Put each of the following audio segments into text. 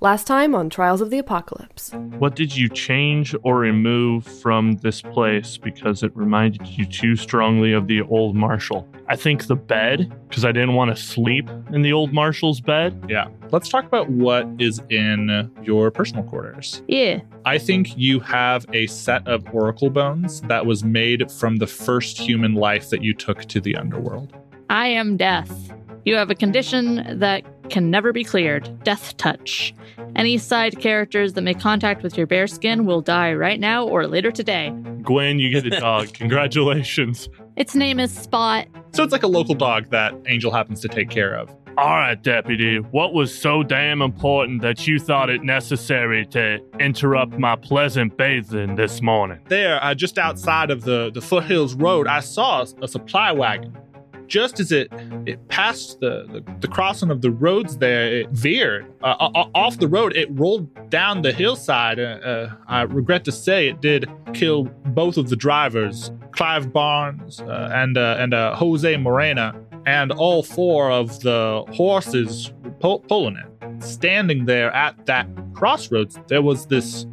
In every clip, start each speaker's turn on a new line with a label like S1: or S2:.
S1: Last time on Trials of the Apocalypse.
S2: What did you change or remove from this place because it reminded you too strongly of the old Marshal? I think the bed, because I didn't want to sleep in the old Marshal's bed.
S3: Yeah. Let's talk about what is in your personal quarters.
S4: Yeah.
S3: I think you have a set of oracle bones that was made from the first human life that you took to the underworld.
S4: I am death. You have a condition that can never be cleared Death Touch. Any side characters that make contact with your bear skin will die right now or later today.
S2: Gwen, you get a dog. Congratulations.
S4: Its name is Spot.
S3: So it's like a local dog that Angel happens to take care of.
S2: All right, Deputy. What was so damn important that you thought it necessary to interrupt my pleasant bathing this morning?
S3: There, uh, just outside of the, the Foothills Road, I saw a supply wagon just as it it passed the, the, the crossing of the roads there, it veered uh, off the road. It rolled down the hillside. Uh, uh, I regret to say it did kill both of the drivers, Clive Barnes uh, and uh, and Jose Morena, and all four of the horses pull- pulling it. Standing there at that crossroads, there was this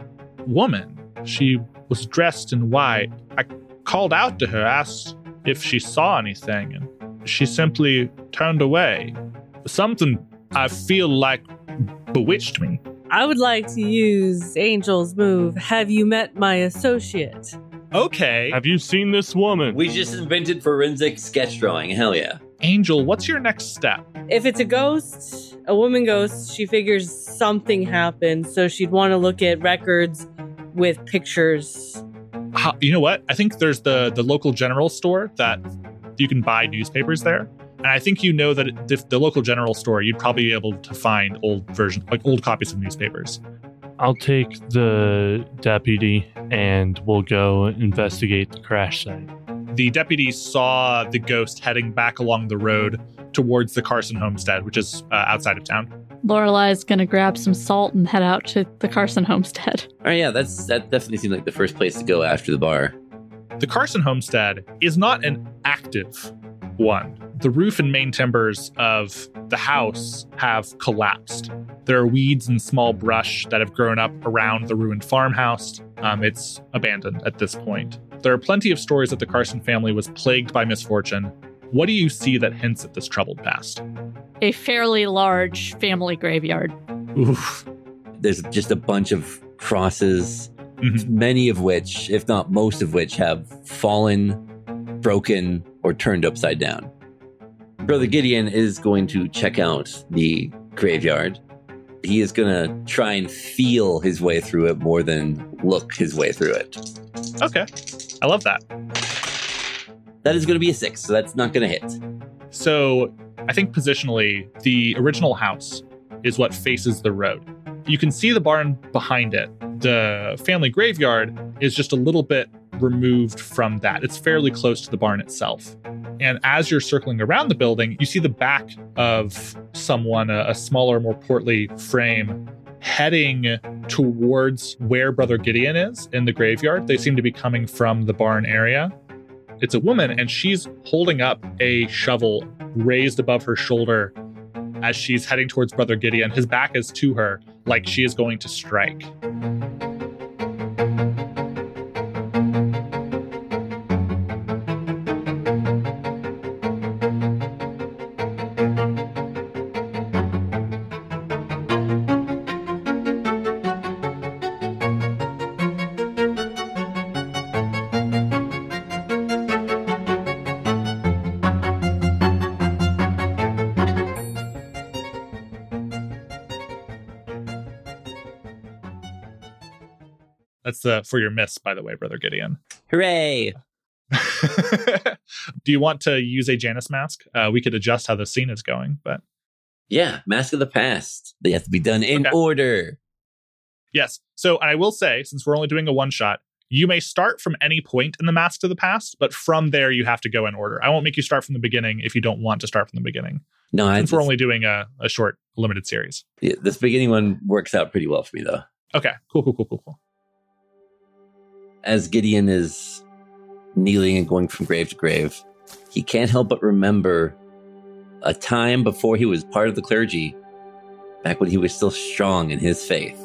S3: woman. She was dressed in white. I called out to her, asked if she saw anything, and she simply turned away. Something I feel like bewitched me.
S5: I would like to use Angel's move. Have you met my associate?
S3: Okay.
S2: Have you seen this woman?
S6: We just invented forensic sketch drawing. Hell yeah.
S3: Angel, what's your next step?
S5: If it's a ghost, a woman ghost, she figures something happened, so she'd want to look at records with pictures.
S3: How, you know what? I think there's the the local general store that you can buy newspapers there. And I think you know that if the local general store, you'd probably be able to find old versions, like old copies of newspapers.
S2: I'll take the deputy and we'll go investigate the crash site.
S3: The deputy saw the ghost heading back along the road towards the Carson homestead, which is uh, outside of town.
S4: Lorelai's gonna grab some salt and head out to the Carson homestead.
S6: Oh yeah, that's that definitely seems like the first place to go after the bar.
S3: The Carson homestead is not an active one. The roof and main timbers of the house have collapsed. There are weeds and small brush that have grown up around the ruined farmhouse. Um, it's abandoned at this point. There are plenty of stories that the Carson family was plagued by misfortune. What do you see that hints at this troubled past?
S4: A fairly large family graveyard.
S3: Oof.
S6: There's just a bunch of crosses
S3: Mm-hmm.
S6: many of which, if not most of which, have fallen, broken, or turned upside down. Brother Gideon is going to check out the graveyard. He is going to try and feel his way through it more than look his way through it.
S3: Okay. I love that.
S6: That is going to be a six, so that's not going to hit.
S3: So I think positionally, the original house is what faces the road. You can see the barn behind it. The family graveyard is just a little bit removed from that. It's fairly close to the barn itself. And as you're circling around the building, you see the back of someone, a, a smaller, more portly frame, heading towards where Brother Gideon is in the graveyard. They seem to be coming from the barn area. It's a woman, and she's holding up a shovel raised above her shoulder as she's heading towards Brother Gideon. His back is to her, like she is going to strike. For your miss, by the way, Brother Gideon.
S6: Hooray!
S3: Do you want to use a Janus mask? Uh, we could adjust how the scene is going, but
S6: Yeah, Mask of the Past. They have to be done in
S3: Okay.
S6: order.
S3: yes. So I will say, since we're only doing a one shot, you may start from any point in the Mask of the Past, but from there you have to go in order. I won't make you start from the beginning if you don't want to start from the beginning,
S6: No, I,
S3: since we're only doing a, a short, limited series.
S6: yeah, this beginning one works out pretty well for me, though.
S3: Okay, cool, cool, cool, cool, cool.
S6: As Gideon is kneeling and going from grave to grave, he can't help but remember a time before he was part of the clergy back when he was still strong in his faith.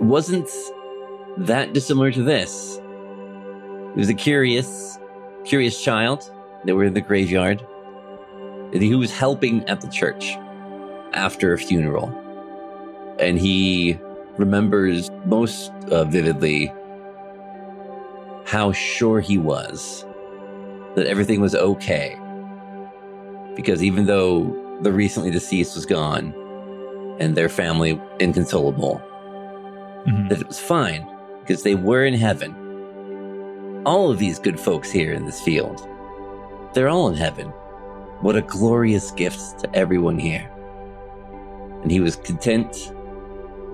S6: It Wasn't that dissimilar to this? He was a curious, curious child. They were in the graveyard. And he was helping at the church after a funeral. And he remembers most uh, vividly how sure he was that everything was okay. Because even though the recently deceased was gone and their family inconsolable,
S3: Mhm.
S6: that it was fine because they were in heaven. All of these good folks here in this field, they're all in heaven. What a glorious gift to everyone here. And he was content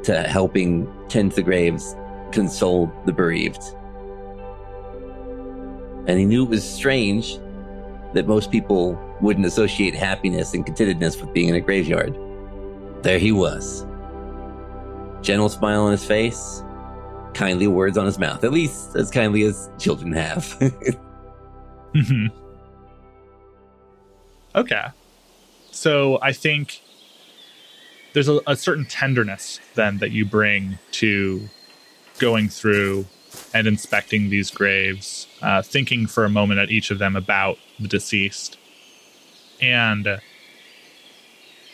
S6: to helping tend the graves, console the bereaved. And he knew it was strange that most people wouldn't associate happiness and contentedness with being in a graveyard. There he was. Gentle smile on his face, kindly words on his mouth, at least as kindly as children have.
S3: Okay. So I think there's a, a certain tenderness then that you bring to going through and inspecting these graves, uh, thinking for a moment at each of them about the deceased. And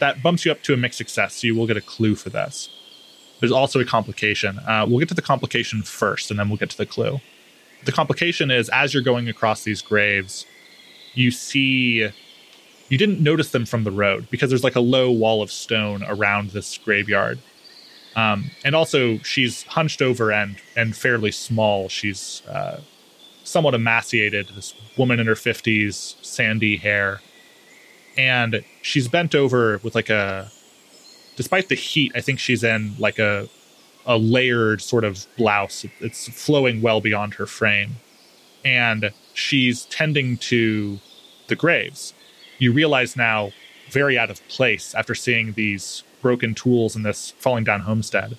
S3: that bumps you up to a mixed success, so you will get a clue for this. There's also a complication. Uh, we'll get to the complication first, and then we'll get to the clue. The complication is as you're going across these graves, you see you didn't notice them from the road because there's like a low wall of stone around this graveyard. Um, and also she's hunched over and and fairly small. She's uh, somewhat emaciated this woman in her 50s sandy hair. And she's bent over with like a despite the heat i think she's in like a a layered sort of blouse. It's flowing well beyond her frame. And she's tending to the graves. You realize now, very out of place after seeing these broken tools in this falling down homestead,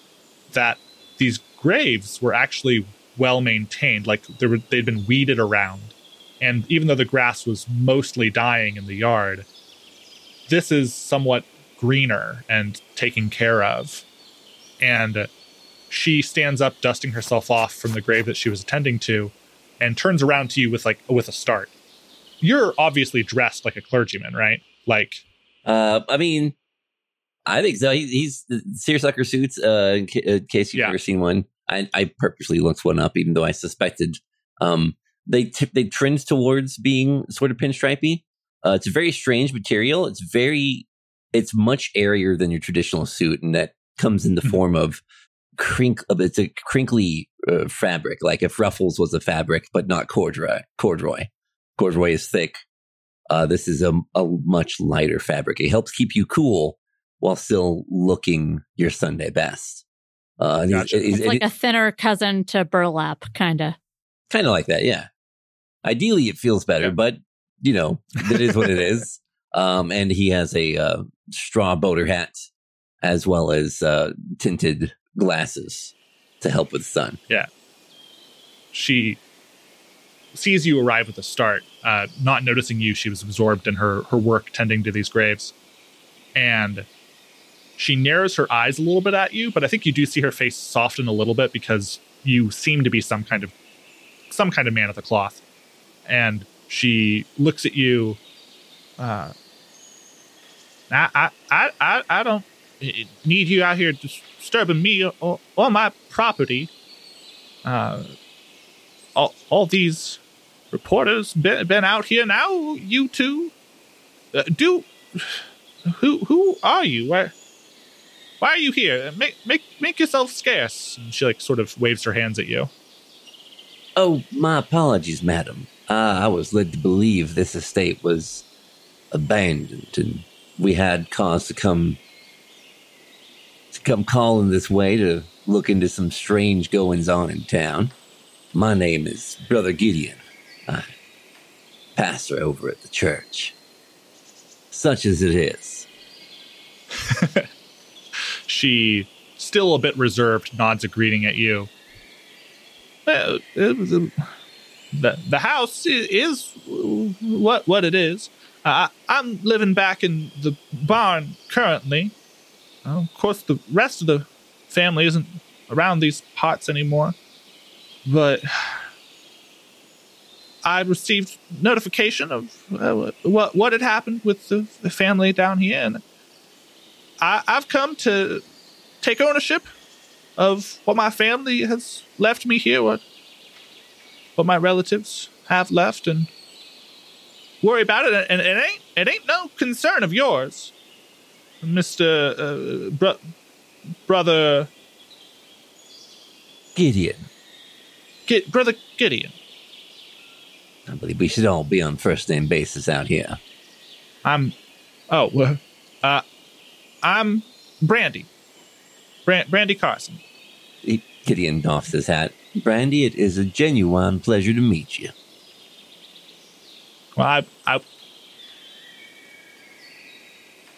S3: that these graves were actually well maintained. Like they were, they'd been weeded around. And even though the grass was mostly dying in the yard, this is somewhat greener and taken care of. And she stands up, dusting herself off from the grave that she was attending to, and turns around to you with like with a start. You're obviously dressed like a clergyman, right? Like
S6: uh, I mean, I think so. He, he's seersucker suits. Uh, in, ca- in case you've
S3: Yeah.
S6: never seen one, I, I purposely looked one up, even though I suspected. Um, they t- they trend towards being sort of pinstripey. Uh, it's a very strange material. It's very, it's much airier than your traditional suit, and that comes in the
S3: Mhm.
S6: form of crink. Of it's a crinkly uh, fabric, like if ruffles was a fabric, but not corduroy. Corduroy, corduroy is thick. Uh, this is a, a much lighter fabric. It helps keep you cool while still looking your Sunday best. Uh, and he's-
S3: Gotcha.
S6: he's-
S4: It's like a thinner cousin to burlap, kind of.
S6: kind of like that, yeah. Ideally, it feels better,
S3: Yeah.
S6: but you know, it is what it is. Um, and he has a uh, straw boater hat as well as uh, tinted glasses to help with sun.
S3: Yeah, she sees you arrive with a start, uh, not noticing you. She was absorbed in her her work tending to these graves, and she narrows her eyes a little bit at you. But I think you do see her face soften a little bit because you seem to be some kind of some kind of man of the cloth, and she looks at you. Uh, I, I, I, I, don't need you out here disturbing me or, or my property. Uh, all, all these reporters been, been out here now. You two, uh, do who who are you? Why why are you here? Make make make yourself scarce. And she like sort of waves her hands at you.
S6: Oh, my apologies, madam. Uh, I was led to believe this estate was abandoned, and we had cause to come to come calling this way to look into some strange goings on in town. My name is Brother Gideon. I pastor over at the church. Such as it is.
S3: She, still a bit reserved, nods a greeting at you. Well, the the house is what what it is. I, I'm living back in the barn currently. Uh, of course, the rest of the family isn't around these parts anymore, but I received notification of uh, what what had happened with the, the family down here, and I, I've come to take ownership of what my family has left me here, what what my relatives have left, and worry about it. And it ain't it ain't no concern of yours, Mister uh, bro- brother
S6: Gideon,
S3: Brother Gideon.
S6: I believe we should all be on first name basis out here.
S3: I'm oh well, uh, I'm Brandy. Bran- Brandy Carson.
S6: He- Gideon doffs his hat. Brandy, it is a genuine pleasure to meet you.
S3: Well, I, I,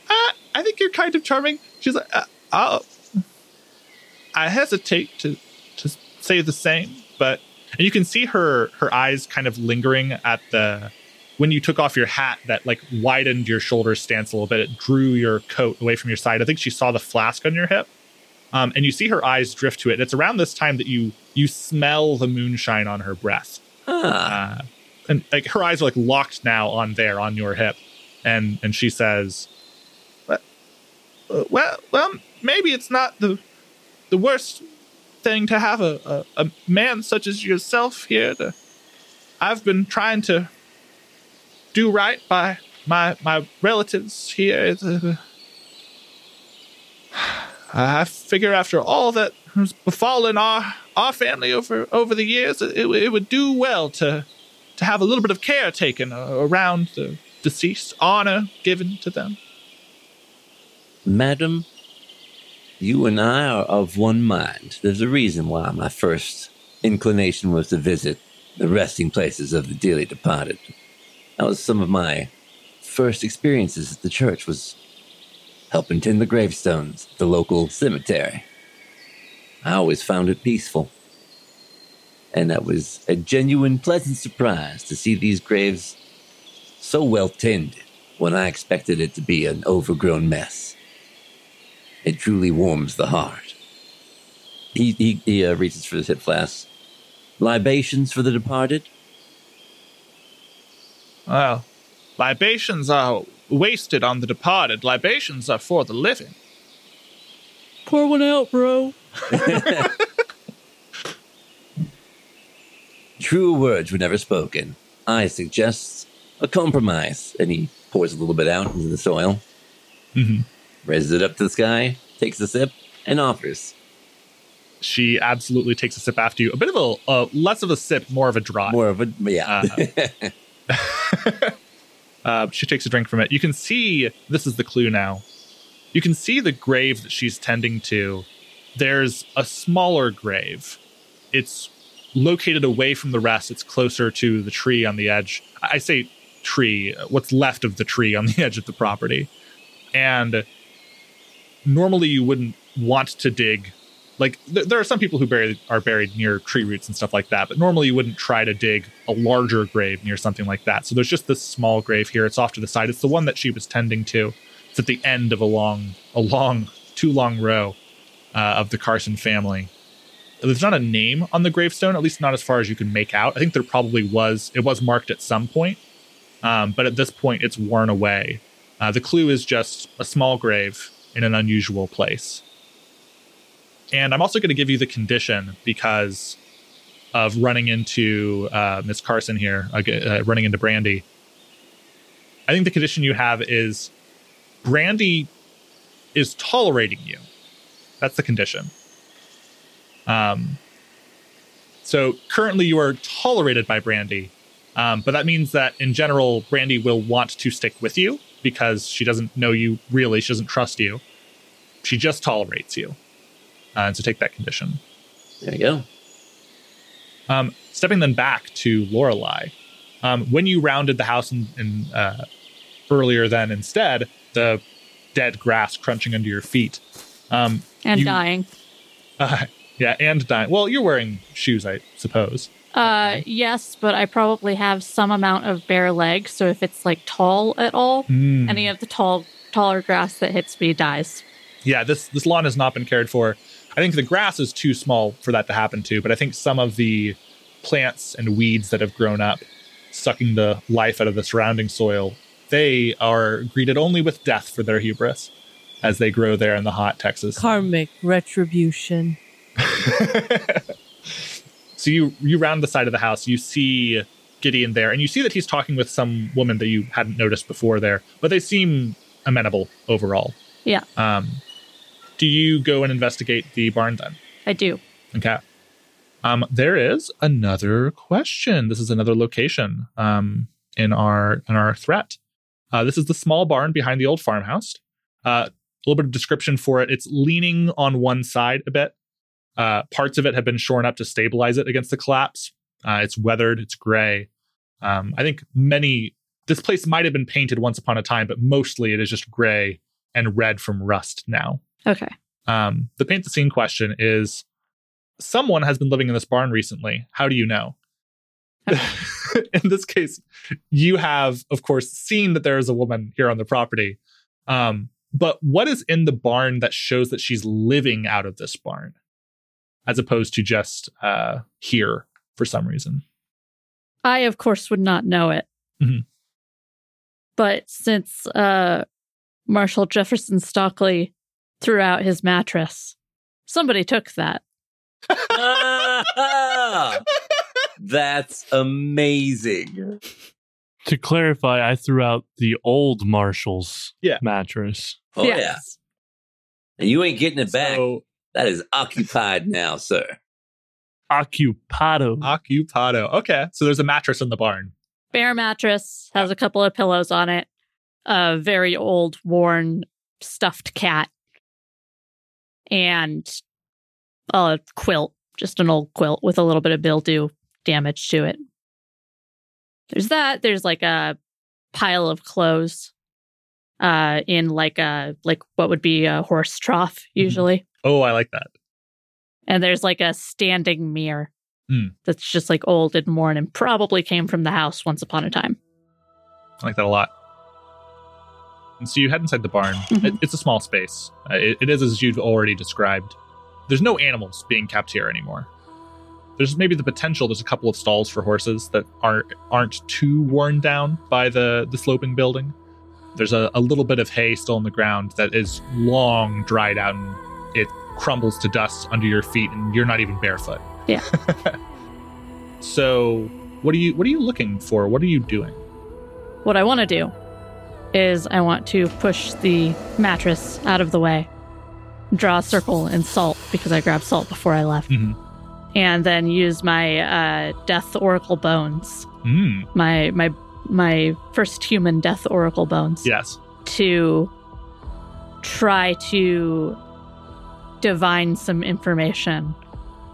S3: I, I think you're kind of charming. She's like, uh, I'll, I hesitate to, to say the same, but and you can see her her eyes kind of lingering at the when you took off your hat that like widened your shoulder stance a little bit. It drew your coat away from your side. I think she saw the flask on your hip. Um, and you see her eyes drift to it. It's around this time that you you smell the moonshine on her breath
S6: Ah,
S3: uh, and like her eyes are like locked now on there on your hip and and she says well well, well maybe it's not the the worst thing to have a, a, a man such as yourself here to i've been trying to do right by my my relatives here Uh, I figure after all that has befallen our our family over over the years, it, it would do well to to have a little bit of care taken uh, around the deceased, honor given to them.
S6: madam, you and I are of one mind. There's a reason why my first inclination was to visit the resting places of the dearly departed. That was some of my first experiences at the church was helping tend the gravestones at the local cemetery. I always found it peaceful. And that was a genuine pleasant surprise to see these graves so well tended when I expected it to be an overgrown mess. It truly warms the heart. He, he, he uh, reaches for his hip flask. Libations for the departed?
S3: Well, libations are wasted on the departed. Libations are for the living.
S5: Pour one out, bro.
S6: True words were never spoken. I suggest a compromise. And he pours a little bit out into the soil,
S3: Mhm.
S6: Raises it up to the sky, takes a sip, and offers.
S3: She absolutely takes a sip after you. A bit of a uh, less of a sip, more of a draw.
S6: More of a, yeah.
S3: Uh, she takes a drink from it. You can see this is the clue now. You can see the grave that she's tending to. There's a smaller grave. It's located away from the rest. It's closer to the tree on the edge. I say tree, what's left of the tree on the edge of the property. And normally you wouldn't want to dig. Like th- there are some people who bury, are buried near tree roots and stuff like that, but normally you wouldn't try to dig a larger grave near something like that. So there's just this small grave here. It's off to the side. It's the one that she was tending to. It's at the end of a long, a long, too long row uh, of the Carson family. There's not a name on the gravestone, at least not as far as you can make out. I think there probably was. It was marked at some point, um, but at this point, it's worn away. Uh, the clue is just a small grave in an unusual place. And I'm also going to give you the condition because of running into uh, Miss Carson here, uh, uh, running into Brandy. I think the condition you have is Brandy is tolerating you. That's the condition. Um, so currently you are tolerated by Brandy, um, but that means that in general, Brandy will want to stick with you because she doesn't know you really. She doesn't trust you. She just tolerates you. Uh, and so take that condition.
S6: there you go.
S3: Um, stepping then back to Lorelai, um, when you rounded the house in, in uh, earlier than instead, the dead grass crunching under your feet. Um,
S4: And
S3: You-
S4: dying.
S3: uh, yeah, and dying. Well, you're wearing shoes, I suppose.
S4: Uh, yes, but I probably have some amount of bare legs, so if it's like tall at all,
S3: Hmm.
S4: any of the tall, taller grass that hits me dies.
S3: yeah, this this lawn has not been cared for. I think the grass is too small for that to happen to, but I think some of the plants and weeds that have grown up, sucking the life out of the surrounding soil, they are greeted only with death for their hubris as they grow there in the hot Texas.
S5: Karmic retribution.
S3: so you you round the side of the house, you see Gideon there, and you see that he's talking with some woman that you hadn't noticed before there, but they seem amenable overall.
S4: Yeah,
S3: Um, do you go and investigate the barn then?
S4: I do.
S3: Okay. Um, there is another question. This is another location um, in our in our threat. Uh, this is the small barn behind the old farmhouse. Uh, a little bit of description for it. It's leaning on one side a bit. Uh, parts of it have been shorn up to stabilize it against the collapse. Uh, it's weathered. It's gray. Um, I think many. This place might have been painted once upon a time, but mostly it is just gray and red from rust now.
S4: Okay.
S3: Um, the paint the scene question is someone has been living in this barn recently. How do you know? in this case, you have, of course, seen that there is a woman here on the property. Um, but what is in the barn that shows that she's living out of this barn as opposed to just uh, here for some reason?
S4: I, of course, would not know it.
S3: Mhm.
S4: But since uh, Marshall Jefferson Stockley threw out his mattress, somebody took that.
S6: That's amazing.
S2: To clarify, I threw out the old Marshall's
S3: Yeah.
S2: mattress.
S6: Oh yeah. And you ain't getting it back.
S3: So,
S6: that is occupied now, sir.
S2: Occupado.
S3: occupado. Okay. So there's a mattress in the barn.
S4: Bare mattress has a couple of pillows on it. A very old, worn, stuffed cat, and a quilt, just an old quilt with a little bit of mildew damage to it. There's that. There's like a pile of clothes, uh, in like a like what would be a horse trough usually,
S3: Oh, I like that.
S4: and there's like a standing mirror
S3: Hmm.
S4: that's just like old and worn and probably came from the house once upon a time.
S3: I like that a lot. And so you head inside the barn. It, it's a small space. Uh, it, it is as you've already described. There's no animals being kept here anymore. There's maybe the potential. There's a couple of stalls for horses that aren't aren't too worn down by the the sloping building. There's a, a little bit of hay still on the ground that is long dried out and it crumbles to dust under your feet, and you're not even barefoot.
S4: Yeah.
S3: so what are you what are you looking for? What are you doing?
S4: What I want to do is I want to push the mattress out of the way, draw a circle in salt because I grabbed salt before I left,
S3: Mhm.
S4: and then use my uh, death oracle bones,
S3: Mm,
S4: my my my first human death oracle bones,
S3: yes.
S4: to try to divine some information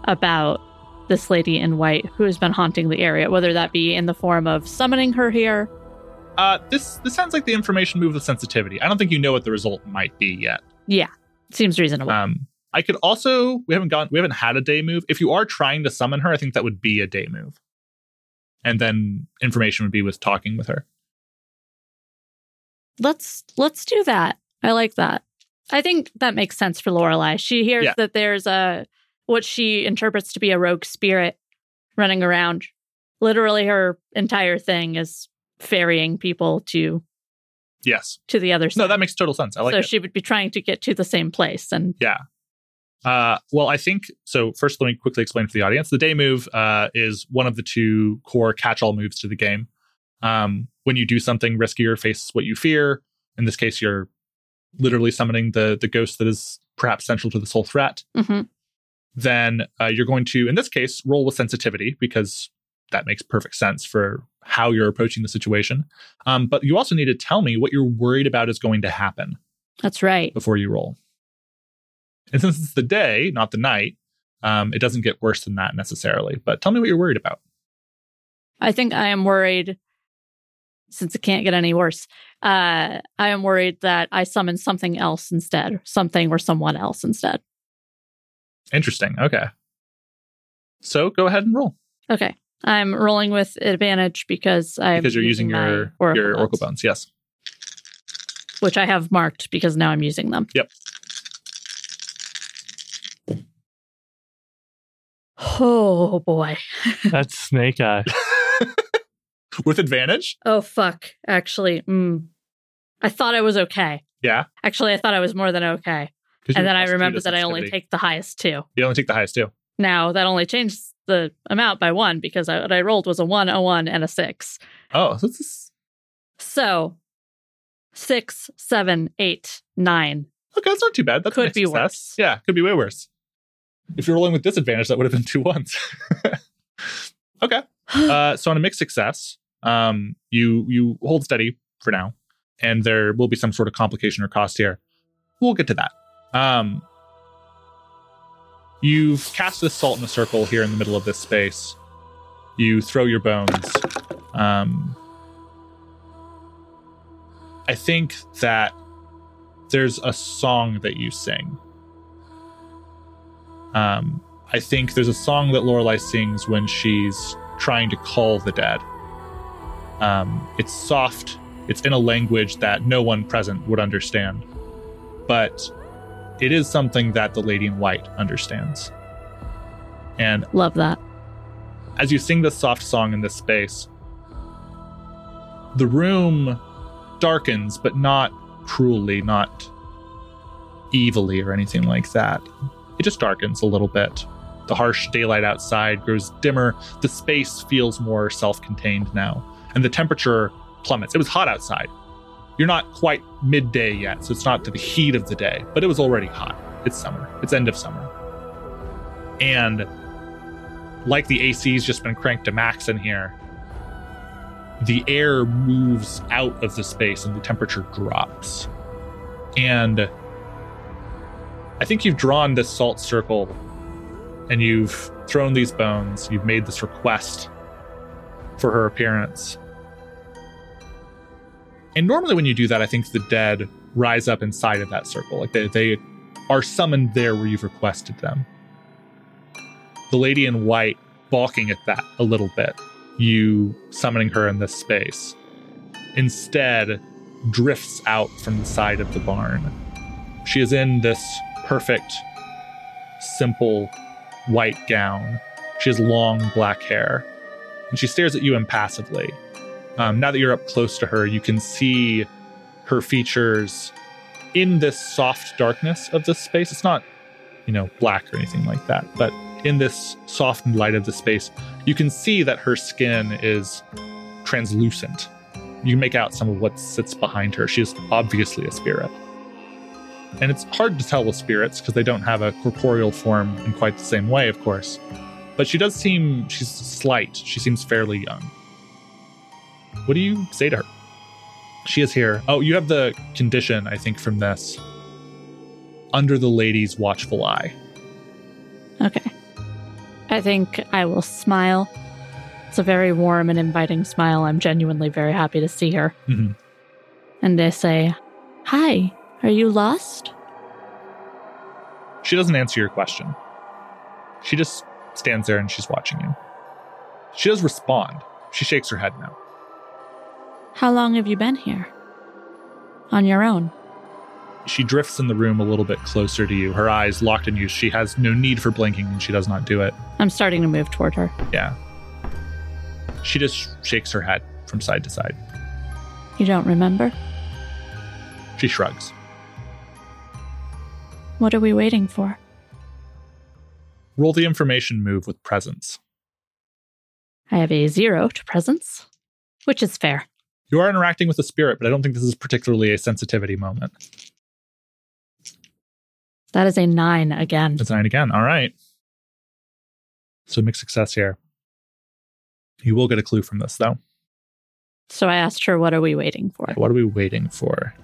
S4: about this lady in white who has been haunting the area, whether that be in the form of summoning her here
S3: Uh, this this sounds like the information move with sensitivity. I don't think you know what the result might be yet.
S4: Yeah, seems reasonable.
S3: Um, I could also we haven't gone we haven't had a day move. If you are trying to summon her, I think that would be a day move, and then information would be with talking with her.
S4: let's let's do that. I like that. I think that makes sense for Lorelai. She hears
S3: Yeah.
S4: that there's a what she interprets to be a rogue spirit running around. Literally, her entire thing is ferrying people to
S3: Yes.
S4: to the other side.
S3: No, that makes total sense. I like
S4: so
S3: it.
S4: she would be trying to get to the same place, and
S3: Uh, well, I think so. First, let me quickly explain for the audience. The day move uh, is one of the two core catch-all moves to the game. Um, when you do something riskier, face what you fear. In this case, you're literally summoning the the ghost that is perhaps central to this whole threat.
S4: Mhm.
S3: Then uh, you're going to, in this case, roll with sensitivity because that makes perfect sense for how you're approaching the situation. Um, but you also need to tell me what you're worried about is going to happen
S4: that's right.
S3: before you roll. And since it's the day, not the night, um, it doesn't get worse than that necessarily. But tell me what you're worried about.
S4: I think I am worried, since it can't get any worse. Uh, I am worried that I summon something else instead, something or someone else instead.
S3: Interesting. Okay. So go ahead and roll.
S4: Okay. I'm rolling with advantage because I'm
S3: because you're using,
S4: my
S3: your
S4: oracle
S3: your oracle
S4: bones,
S3: bones. Yes.
S4: which I have marked because now I'm using them.
S3: Yep.
S4: Oh boy.
S2: That's Snake Eye.
S3: With advantage.
S4: Oh fuck. Actually, mm, I thought I was okay.
S3: Yeah.
S4: Actually, I thought I was more than okay. And then I
S3: plus two to
S4: remembered that I only take the highest two.
S3: You only take the highest two.
S4: Now that only changed the amount by one because I, what I rolled was a one, a one, and a six.
S3: Oh, so this is
S4: So six, seven, eight, nine.
S3: okay. That's not too bad. That
S4: Could
S3: nice
S4: be
S3: success.
S4: worse.
S3: Yeah, could be way worse. If you're rolling with disadvantage, that would have been two ones. okay. Uh, so on a mixed success, um, you you hold steady for now, and there will be some sort of complication or cost here. We'll get to that. Um, you've cast this salt in a circle here in the middle of this space. You throw your bones. Um, I think that there's a song that you sing. Um, I think there's a song that Lorelai sings when she's trying to call the dead. Um, it's soft. It's in a language that no one present would understand, but it is something that the Lady in White understands. And
S4: Love that.
S3: as you sing this soft song in this space, the room darkens, but not cruelly, not evilly or anything like that. It just darkens a little bit. The harsh daylight outside grows dimmer. The space feels more self contained now, and the temperature plummets. It was hot outside. You're not quite midday yet, so it's not to the heat of the day, but it was already hot. It's summer, it's end of summer. And like the AC's just been cranked to max in here, the air moves out of the space and the temperature drops. And I think you've drawn this salt circle and you've thrown these bones, you've made this request for her appearance. And normally, when you do that, I think the dead rise up inside of that circle. Like they, they are summoned there where you've requested them. The lady in white balking at that a little bit, you summoning her in this space, instead drifts out from the side of the barn. She is in this perfect, simple white gown. She has long black hair, and she stares at you impassively. Um, now that you're up close to her, you can see her features in this soft darkness of this space. It's not, you know, black or anything like that, but in this softened light of the space, you can see that her skin is translucent. You make out some of what sits behind her. She is obviously a spirit. And it's hard to tell with spirits because they don't have a corporeal form in quite the same way, of course. But she does seem, she's slight. She seems fairly young. What do you say to her? She is here. Oh, you have the condition, I think, from this. Under the lady's watchful eye.
S4: Okay. I think I will smile. It's a very warm and inviting smile. I'm genuinely very happy to see her.
S3: Mhm.
S4: And I say, Hi, are you lost?
S3: She doesn't answer your question. She just stands there and she's watching you. She does respond. She shakes her head now.
S4: How long have you been here? On your own.
S3: She drifts in the room a little bit closer to you, her eyes locked in you. She has no need for blinking and she does not do it.
S4: I'm starting to move toward her.
S3: Yeah. She just shakes her head from side to side.
S4: You don't remember?
S3: She shrugs.
S4: What are we waiting for?
S3: Roll the information move with presence.
S4: I have a zero to presence, which is fair.
S3: You are interacting with a spirit, but I don't think this is particularly a sensitivity moment.
S4: That is a nine again.
S3: It's nine again. All right. So mixed success here. You will get a clue from this, though.
S4: So I asked her, What are we waiting for?
S3: What are we waiting for?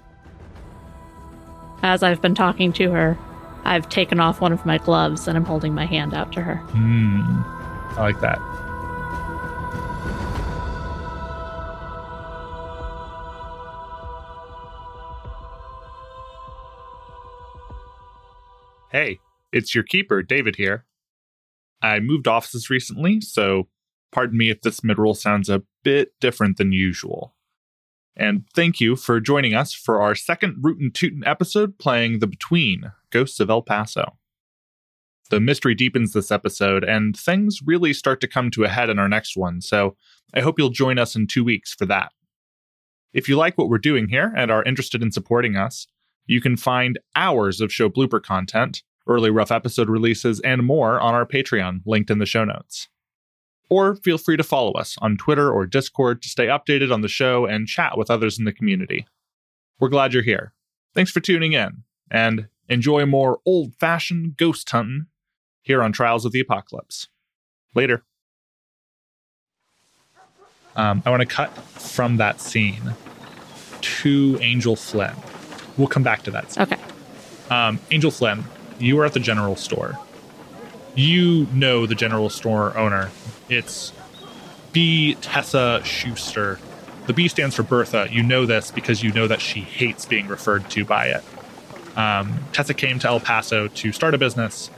S4: As I've been talking to her, I've taken off one of my gloves and I'm holding my hand out to her.
S3: Hmm. I like that. Hey, it's your keeper, David here. I moved offices recently, so Pardon me if this midroll sounds a bit different than usual. And thank you for joining us for our second Rootin' Tootin' episode playing The Between Ghosts of El Paso. The mystery deepens this episode, and things really start to come to a head in our next one, so I hope you'll join us in two weeks for that. If you like what we're doing here and are interested in supporting us, you can find hours of show blooper content, early rough episode releases, and more on our Patreon, linked in the show notes. Or feel free to follow us on Twitter or Discord to stay updated on the show and chat with others in the community. We're glad you're here. Thanks for tuning in, and enjoy more old fashioned ghost hunting here on Trials of the Apocalypse. Later. Um, I want to cut from that scene to Angel Flynn. We'll come back to that. Scene.
S4: Okay.
S3: Um, Angel Flynn, you are at the general store. You know the general store owner. It's B. Tessa Schuster. The B stands for Bertha. You know this because you know that she hates being referred to by it. Um, Tessa came to El Paso to start a business,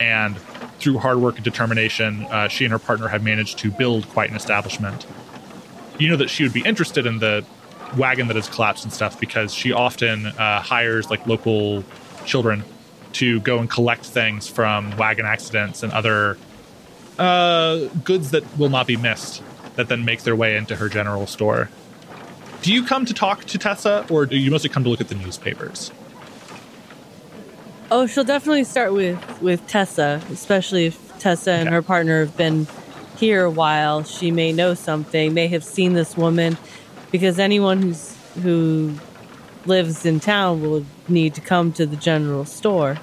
S3: and through hard work and determination, uh, she and her partner have managed to build quite an establishment. You know that she would be interested in the wagon that has collapsed and stuff because she often uh, hires like local children to go and collect things from wagon accidents and other uh, goods that will not be missed that then make their way into her general store. Do you come to talk to Tessa or do you mostly come to look at the newspapers?
S5: Oh, she'll definitely start with with Tessa, especially if Tessa and
S3: Okay.
S5: her partner have been here a while. She may know something, may have seen this woman, because anyone who's who lives in town will need to come to the general store.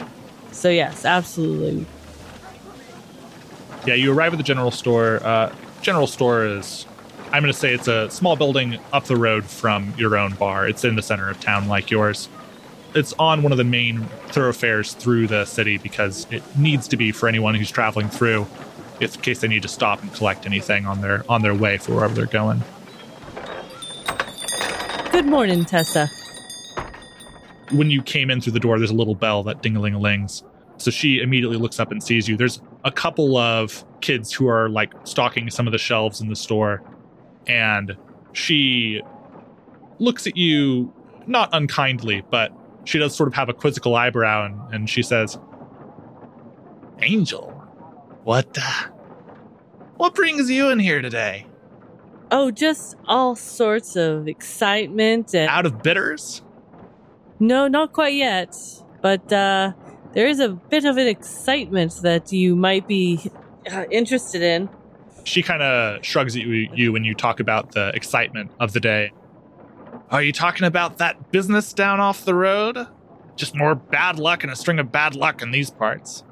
S5: So yes, absolutely.
S3: Yeah, you arrive at the general store. Uh, general store is, I'm going to say it's a small building up the road from your own bar. It's in the center of town like yours. It's on one of the main thoroughfares through the city because it needs to be for anyone who's traveling through, if in case they need to stop and collect anything on their on their way for wherever they're going.
S5: Good morning, Tessa.
S3: when you came in through the door, there's a little bell that ding-a-ling-a-lings. So she immediately looks up and sees you. There's a couple of kids who are like stocking some of the shelves in the store, and she looks at you not unkindly, but she does sort of have a quizzical eyebrow, and, and she says, "Angel, what uh, what brings you in here today?
S5: Oh, just all sorts of excitement and
S3: Out of bitters?"
S5: No, not quite yet. But uh, there is a bit of an excitement that you might be uh, interested in.
S3: she kind of shrugs at you, you when you talk about the excitement of the day. Are you talking about that business down off the road? Just more bad luck and a string of bad luck in these parts.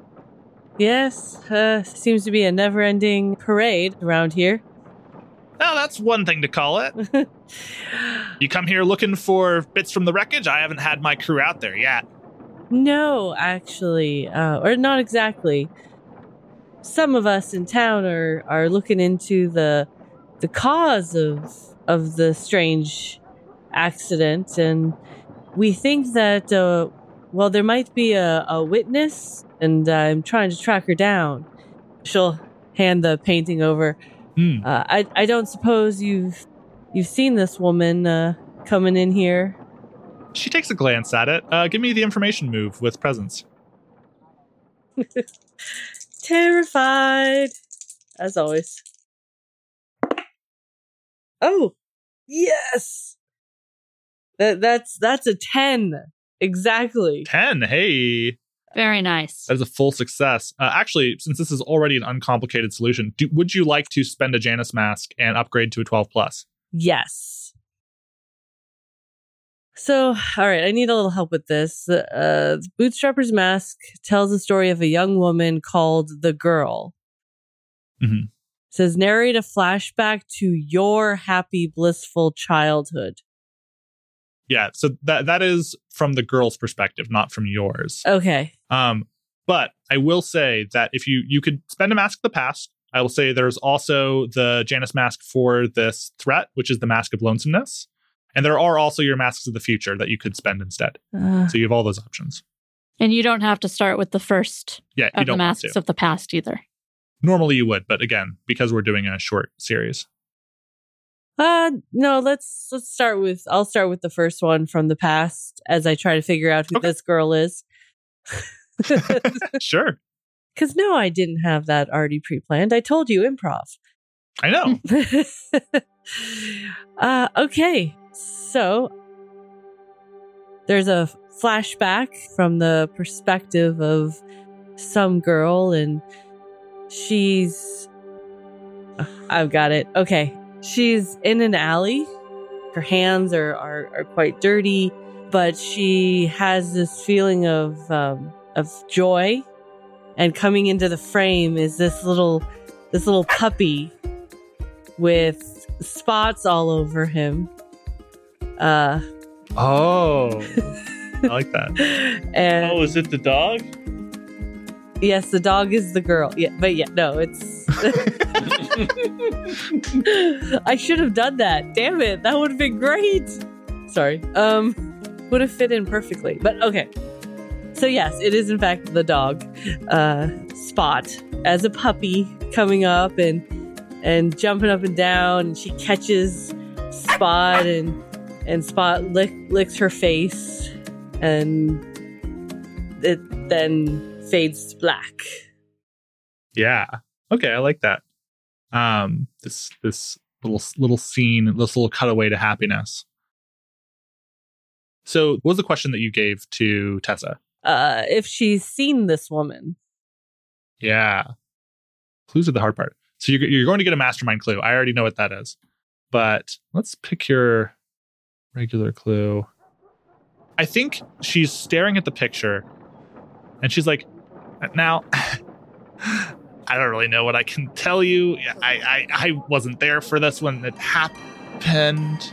S5: Yes, uh, seems to be a never ending parade around here.
S3: Now, that's one thing to call it. You come here looking for bits from the wreckage? I haven't had my crew out there yet.
S5: No, actually, uh, or not exactly. Some of us in town are, are looking into the the cause of of the strange accident, and we think that uh, well, there might be a, a witness, and I'm trying to track her down. She'll hand the painting over. Uh, I I don't suppose you've you've seen this woman uh, coming in here.
S3: She takes a glance at it. Uh, give me the information move with presence.
S5: Terrified, as always. Oh, yes. That that's that's a ten exactly.
S3: 10. Hey,
S4: Very nice.
S3: that is a full success. Uh, actually, since this is already an uncomplicated solution, do, would you like to spend a Janus mask and upgrade to a 12 plus?
S5: Yes. So, all right, I need a little help with this. Uh, Bootstrapper's Mask tells the story of a young woman called the Girl.
S3: Mhm.
S5: Says narrate a flashback to your happy, blissful childhood.
S3: Yeah, so that that is from the girl's perspective, not from yours.
S5: Okay.
S3: Um, but I will say that if you you could spend a mask of the past, I will say there's also the Janus mask for this threat, which is the mask of lonesomeness, and there are also your masks of the future that you could spend instead.
S5: Uh,
S3: So you have all those options.
S4: And you don't have to start with the first
S3: Yeah, you
S4: of the
S3: don't
S4: masks of the past either.
S3: Normally you would, but again, because we're doing a short series.
S5: Uh no, let's let's start with I'll start with the first one from the past as I try to figure out who
S3: Okay.
S5: this girl is.
S3: sure.
S5: Cuz no, I didn't have that already pre-planned. I told you improv.
S3: I know.
S5: uh, okay, so there's a flashback from the perspective of some girl, and she's. uh, I've got it. Okay, she's in an alley. Her hands are are, are quite dirty, but she has this feeling of um, of joy, and coming into the frame is this little this little puppy with spots all over him. Uh,
S3: Oh, I like that.
S5: and
S2: Oh, is it the dog?
S5: yes, the dog is the girl. Yeah, but yeah, no, it's. I should have done that. Damn it, that would have been great. Sorry. Um, would have fit in perfectly. But okay. So yes, it is in fact the dog, uh, Spot, as a puppy coming up and and jumping up and down, and she catches Spot and and Spot lick, licks her face, and it then fades to black.
S3: Yeah. Okay, I like that. Um, this this little little scene, this little cutaway to happiness. So, what was the question that you gave to Tessa?
S5: Uh, if she's seen this woman,
S3: Yeah, clues are the hard part. So you're you're going to get a mastermind clue. I already know what that is, but let's pick your regular clue. I think she's staring at the picture, and she's like, "Now, I don't really know what I can tell you. I I, I wasn't there for this when it happened."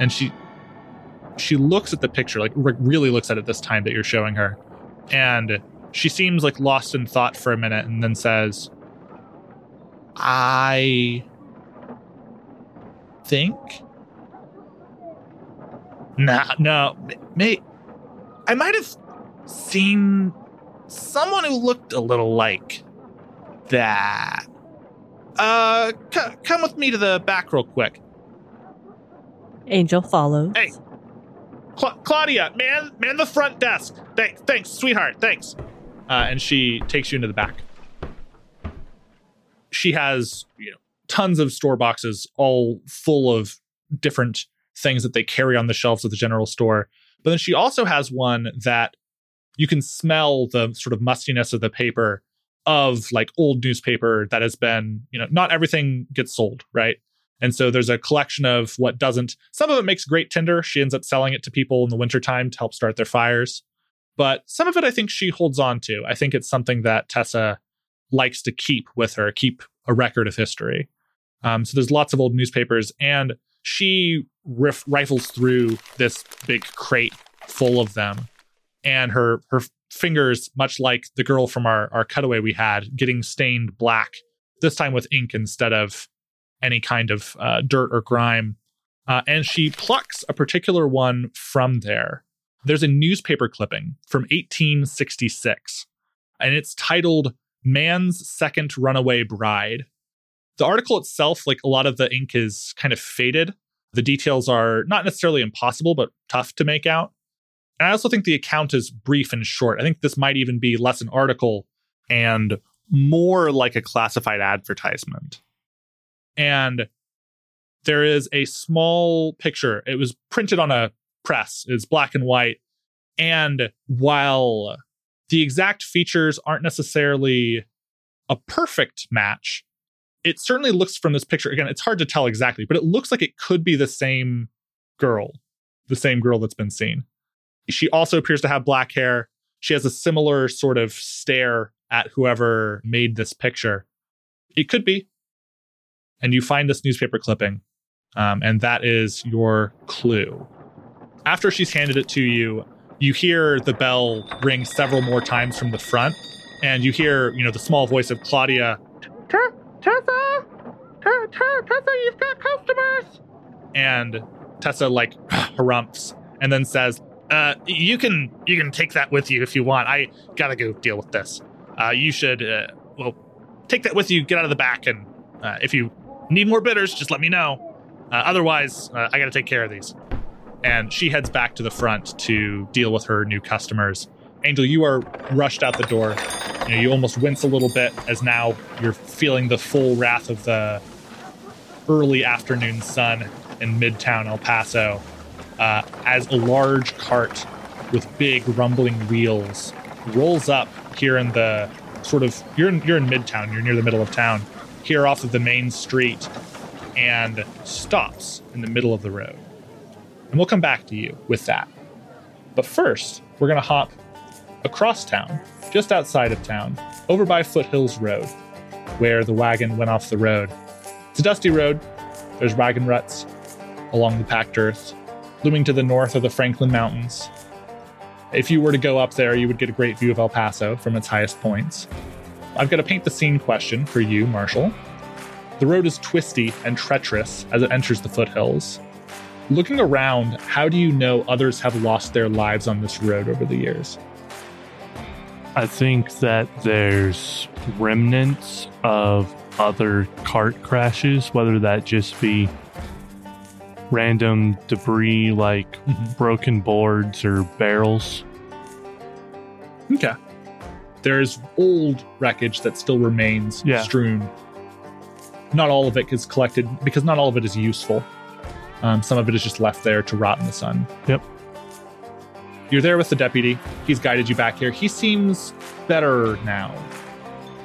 S3: And she she looks at the picture, like re- really looks at it this time that you're showing her, and she seems like lost in thought for a minute, and then says, "I think." Nah, no, may I might have seen someone who looked a little like that. Uh, c- come with me to the back real quick.
S5: Angel follows.
S3: Hey. Cla- Claudia, man, man the front desk. Thanks, thanks, sweetheart, thanks. Uh, and she takes you into the back. She has, you know, tons of store boxes, all full of different things that they carry on the shelves of the general store. But then she also has one that you can smell the sort of mustiness of the paper of like old newspaper that has been, you know, not everything gets sold, right? And so there's a collection of what doesn't. Some of it makes great tinder. She ends up selling it to people in the wintertime to help start their fires. But some of it I think she holds on to. I think it's something that Tessa likes to keep with her, keep a record of history. Um, so there's lots of old newspapers, and she riff- rifles through this big crate full of them. And her her fingers, much like the girl from our, our cutaway we had, getting stained black, this time with ink instead of any kind of uh, dirt or grime. Uh, and she plucks a particular one from there. There's a newspaper clipping from 1866, and it's titled Man's Second Runaway Bride. The article itself, like a lot of the ink is kind of faded. The details are not necessarily impossible, but tough to make out. And I also think the account is brief and short. I think this might even be less an article and more like a classified advertisement and there is a small picture. It was printed on a press. It's black and white. And while the exact features aren't necessarily a perfect match, it certainly looks from this picture. Again, it's hard to tell exactly, but it looks like it could be the same girl, the same girl that's been seen. She also appears to have black hair. She has a similar sort of stare at whoever made this picture. It could be, and you find this newspaper clipping, um, and that is your clue. After she's handed it to you, you hear the bell ring several more times from the front, and you hear, you know, the small voice of Claudia. Tessa, Tessa, Tessa you've got customers. And Tessa like harumphs and then says, uh, "You can you can take that with you if you want. I gotta go deal with this. Uh, you should uh, well take that with you. Get out of the back, and uh, if you need more bitters, just let me know. Uh, otherwise, uh, I got to take care of these. And she heads back to the front to deal with her new customers. Angel, you are rushed out the door. You, know, you almost wince a little bit as now you're feeling the full wrath of the early afternoon sun in midtown El Paso uh, as a large cart with big rumbling wheels rolls up here in the sort of you're in, you're in midtown you're near the middle of town here off of the main street and stops in the middle of the road and we'll come back to you with that but first we're going to hop across town just outside of town over by foothills road where the wagon went off the road it's a dusty road there's wagon ruts along the packed earth looming to the north of the franklin mountains if you were to go up there, you would get a great view of El Paso from its highest points. I've got a paint the scene question for you, Marshall. The road is twisty and treacherous as it enters the foothills. Looking around, how do you know others have lost their lives on this road over the years?
S2: I think that there's remnants of other cart crashes, whether that just be random debris like
S3: Mhm.
S2: broken boards or barrels.
S3: Okay. There's old wreckage that still remains
S2: Yeah.
S3: strewn. Not all of it is collected because not all of it is useful. Um, some of it is just left there to rot in the sun.
S2: Yep.
S3: You're there with the deputy. He's guided you back here. He seems better now,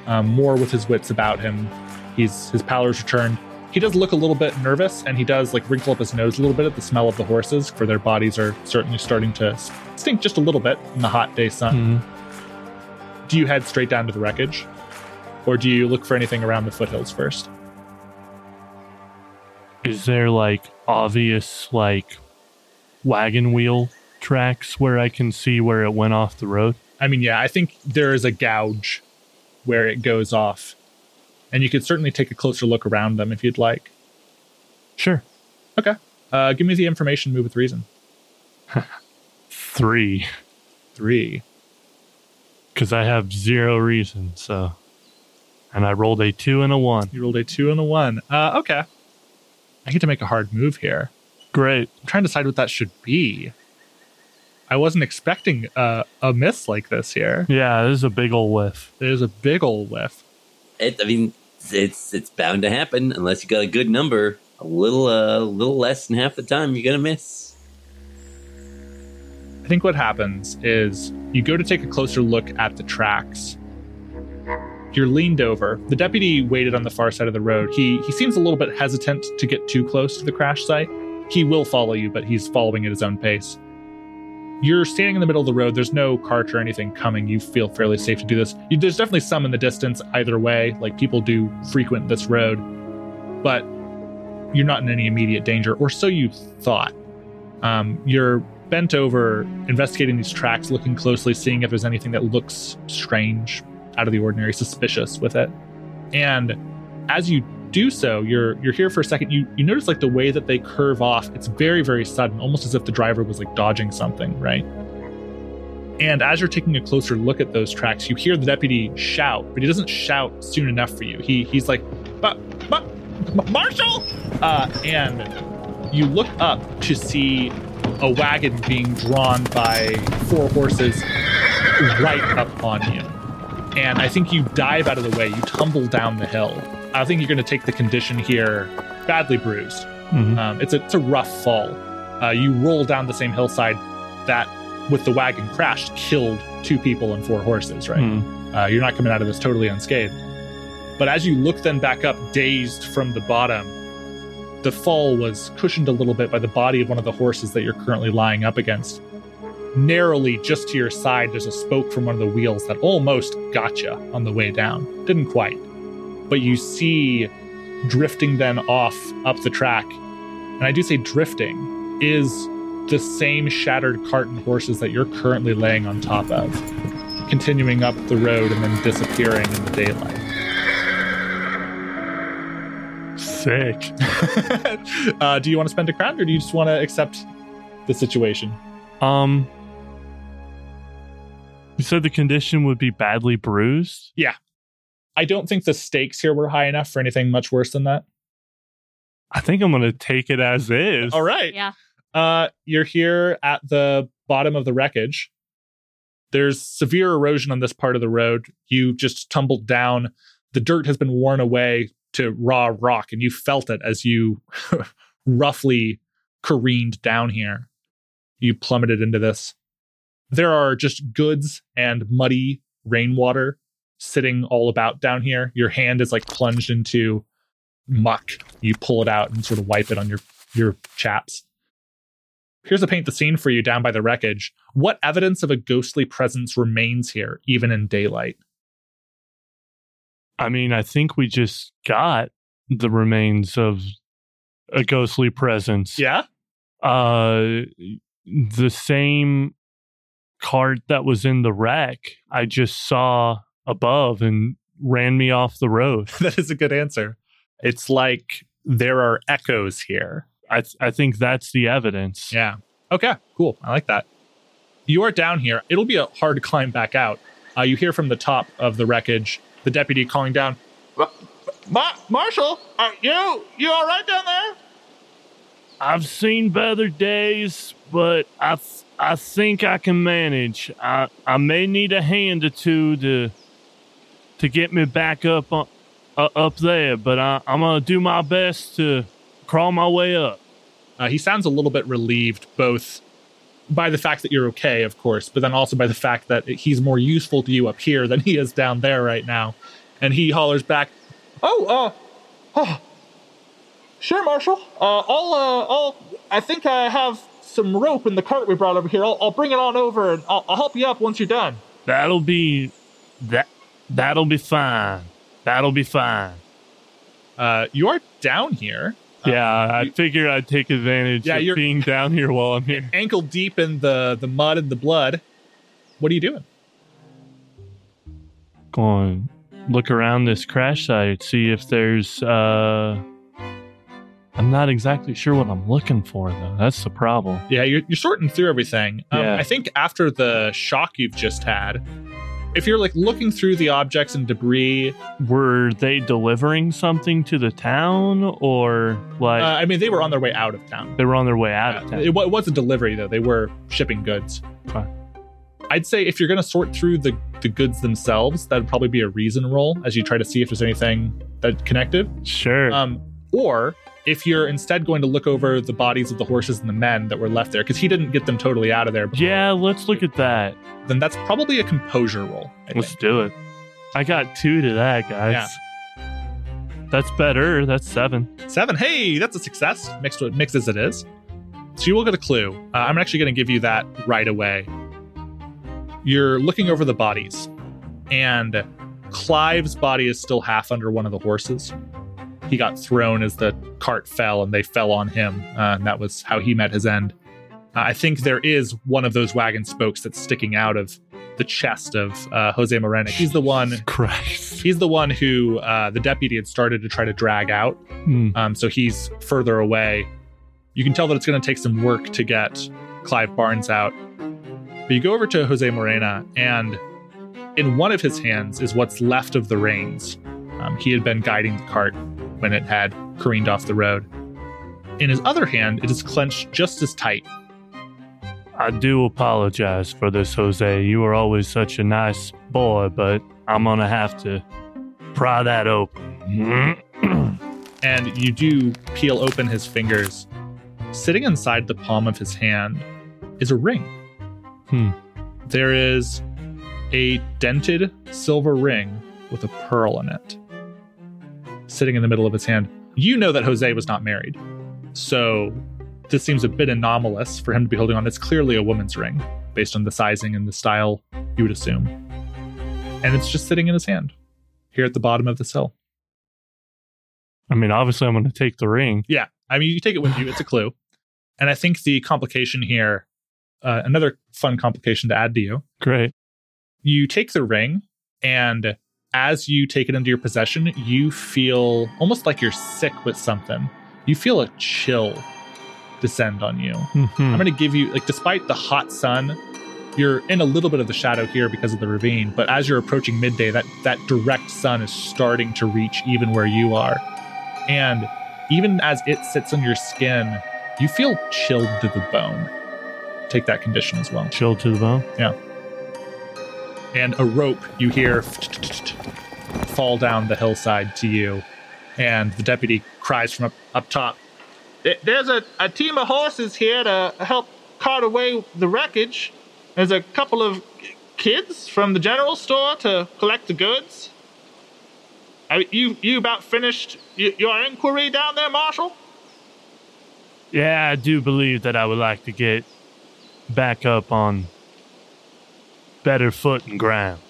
S3: um, more with his wits about him. He's his pallor's returned. He does look a little bit nervous, and he does like wrinkle up his nose a little bit at the smell of the horses, for their bodies are certainly starting to stink just a little bit in the hot day sun
S2: Mhm.
S3: do you head straight down to the wreckage or do you look for anything around the foothills first
S2: Is there like obvious like wagon wheel tracks where I can see where it went off the road?
S3: i mean yeah i think there is a gouge where it goes off and you could certainly take a closer look around them if you'd like
S2: Sure.
S3: okay uh, give me the information move with reason
S2: Three.
S3: three
S2: Because I have zero reason, so and I rolled a two and a one.
S3: you rolled a two and a one uh, okay i get to make a hard move here
S2: Great.
S3: i'm trying to decide what that should be i wasn't expecting uh, a miss like this here
S2: Yeah, this is a big old whiff.
S3: there's a big old whiff
S6: It, I mean, it's it's bound to happen unless you got a good number. A little, uh, little less than half the time you're gonna miss.
S3: I think what happens is you go to take a closer look at the tracks. You're leaned over. The deputy waited on the far side of the road. He he seems a little bit hesitant to get too close to the crash site. He will follow you, but he's following at his own pace. You're standing in the middle of the road. There's no cart or anything coming. You feel fairly safe to do this. You, there's definitely some in the distance either way. Like people do frequent this road, but you're not in any immediate danger, or so you thought. Um, you're bent over, investigating these tracks, looking closely, seeing if there's anything that looks strange, out of the ordinary, suspicious with it. And as you do so, you're you're here for a second. You you notice like the way that they curve off. It's very very sudden, almost as if the driver was like dodging something, right? And as you're taking a closer look at those tracks, you hear the deputy shout, but he doesn't shout soon enough for you. He he's like, "But but Marshall!" Uh, and you look up to see a wagon being drawn by four horses right up on you. And I think you dive out of the way. You tumble down the hill. I think you're going to take the condition here badly bruised.
S2: Mhm.
S3: Um, it's, a, it's a rough fall. Uh, you roll down the same hillside that, with the wagon crashed, killed two people and four horses, right?
S2: Mm.
S3: Uh, you're not coming out of this totally unscathed. But as you look then back up, dazed from the bottom, the fall was cushioned a little bit by the body of one of the horses that you're currently lying up against. Narrowly, just to your side, there's a spoke from one of the wheels that almost got you on the way down. Didn't quite. But you see drifting then off up the track, and I do say drifting, is the same shattered cart and horses that you're currently laying on top of continuing up the road and then disappearing in the daylight.
S2: Sick.
S3: uh, do you want to spend a crown or do you just want to accept the situation?
S2: Um, you said the condition would be badly bruised.
S3: Yeah. I don't think the stakes here were high enough for anything much worse than that.
S2: I think I'm gonna take it as is.
S3: All right.
S4: Yeah.
S3: Uh, you're here at the bottom of the wreckage. There's severe erosion on this part of the road. You just tumbled down. The dirt has been worn away to raw rock, and you felt it as you roughly careened down here. You plummeted into this. There are just goods and muddy rainwater sitting all about down here. Your hand is like plunged into muck. You pull it out and sort of wipe it on your your chaps. Here's a paint the scene for you down by the wreckage. What evidence of a ghostly presence remains here, even in daylight?
S2: I mean, I think we just got the remains of a ghostly presence.
S3: Yeah.
S2: Uh, the same cart that was in the wreck, I just saw above and ran me off the road.
S3: that is a good answer. It's like there are echoes here.
S2: I th- I think that's the evidence.
S3: Yeah. Okay, cool. I like that. You are down here. It'll be a hard climb back out. Uh, you hear from the top of the wreckage the deputy calling down, Ma- Marshal, are you you all right down there?
S2: I've seen better days, but I th- I think I can manage. I I may need a hand or two to to get me back up uh, uh, up there, but I, I'm gonna do my best to crawl my way up.
S3: Uh, he sounds a little bit relieved, both by the fact that you're okay, of course, but then also by the fact that he's more useful to you up here than he is down there right now. And he hollers back, "Oh, uh, oh, sure, Marshal. Uh, I'll, uh, I'll. I think I have some rope in the cart we brought over here. I'll, I'll bring it on over, and I'll, I'll help you up once you're done."
S2: That'll be that that'll be fine. That'll be fine.
S3: Uh, you are down here,
S2: Yeah, I
S3: you-
S2: figured I'd take advantage
S3: Yeah,
S2: of
S3: you're-
S2: being down here while I'm here.
S3: ankle deep in the the mud and the blood. What are you doing?
S2: Going look around this crash site, see if there's uh I'm not exactly sure what I'm looking for though. That's the problem.
S3: Yeah, you're, you're sorting through everything. Um,
S2: Yeah.
S3: I think after the shock you've just had, if you're like looking through the objects and debris,
S2: Were they delivering something to the town or like
S3: uh, I mean, they were on their way out of town.
S2: they were on their way out
S3: Yeah,
S2: of town?
S3: it, it was a delivery though; they were shipping goods.
S2: Okay.
S3: I'd say if you're going to sort through the the goods themselves, that would probably be a reason roll as you try to see if there's anything that connected.
S2: Sure.
S3: Um, or if you're instead going to look over the bodies of the horses and the men that were left there, because he didn't get them totally out of there,
S2: yeah, let's look at that.
S3: then that's probably a composure roll. I
S2: Let's
S3: think.
S2: do it. I got two to that, guys. Yeah. That's better. That's seven.
S3: Seven. Hey, that's a success. Mixed with mixed as it is. So you will get a clue. Uh, I'm actually going to give you that right away. You're looking over the bodies, and Clive's body is still half under one of the horses. He got thrown as the cart fell, and they fell on him, uh, and that was how he met his end. Uh, I think there is one of those wagon spokes that's sticking out of the chest of uh, Jose Moreno. He's the one.
S2: Christ.
S3: He's the one who uh, the deputy had started to try to drag out.
S2: Hmm.
S3: Um, so he's further away. You can tell that it's going to take some work to get Clive Barnes out. But you go over to Jose Morena, and in one of his hands is what's left of the reins. Um, he had been guiding the cart when it had careened off the road. In his other hand, it is clenched just as tight.
S2: I do apologize for this, Jose. You were always such a nice boy, but I'm gonna have to pry that open.
S3: and you do peel open his fingers. Sitting inside the palm of his hand is a ring.
S2: Hmm.
S3: There is a dented silver ring with a pearl in it. Sitting in the middle of his hand. You know that Jose was not married. So this seems a bit anomalous for him to be holding on. It's clearly a woman's ring, based on the sizing and the style you would assume. And it's just sitting in his hand, here at the bottom of the cell.
S2: I mean, obviously, I'm gonna take the ring.
S3: Yeah. I mean, you take it with you. It's a clue. And I think the complication here, uh, another fun complication to add to you,
S2: Great.
S3: you take the ring, and as you take it into your possession, you feel almost like you're sick with something. You feel a chill descend on you.
S2: Mhm.
S3: I'm going to give you, like, despite the hot sun you're in a little bit of the shadow here because of the ravine, but as you're approaching midday, that, that direct sun is starting to reach even where you are. And even as it sits on your skin, you feel chilled to the bone. Take that condition as well.
S2: Chilled to the bone.
S3: And a rope you hear fall down the hillside to you. And the deputy cries from up, up top There's a, a team of horses here to help cart away the wreckage. There's a couple of kids from the general store to collect the goods. You you about finished your inquiry down there, Marshal?
S2: Yeah, I do believe that I would like to get back up on better foot and ground.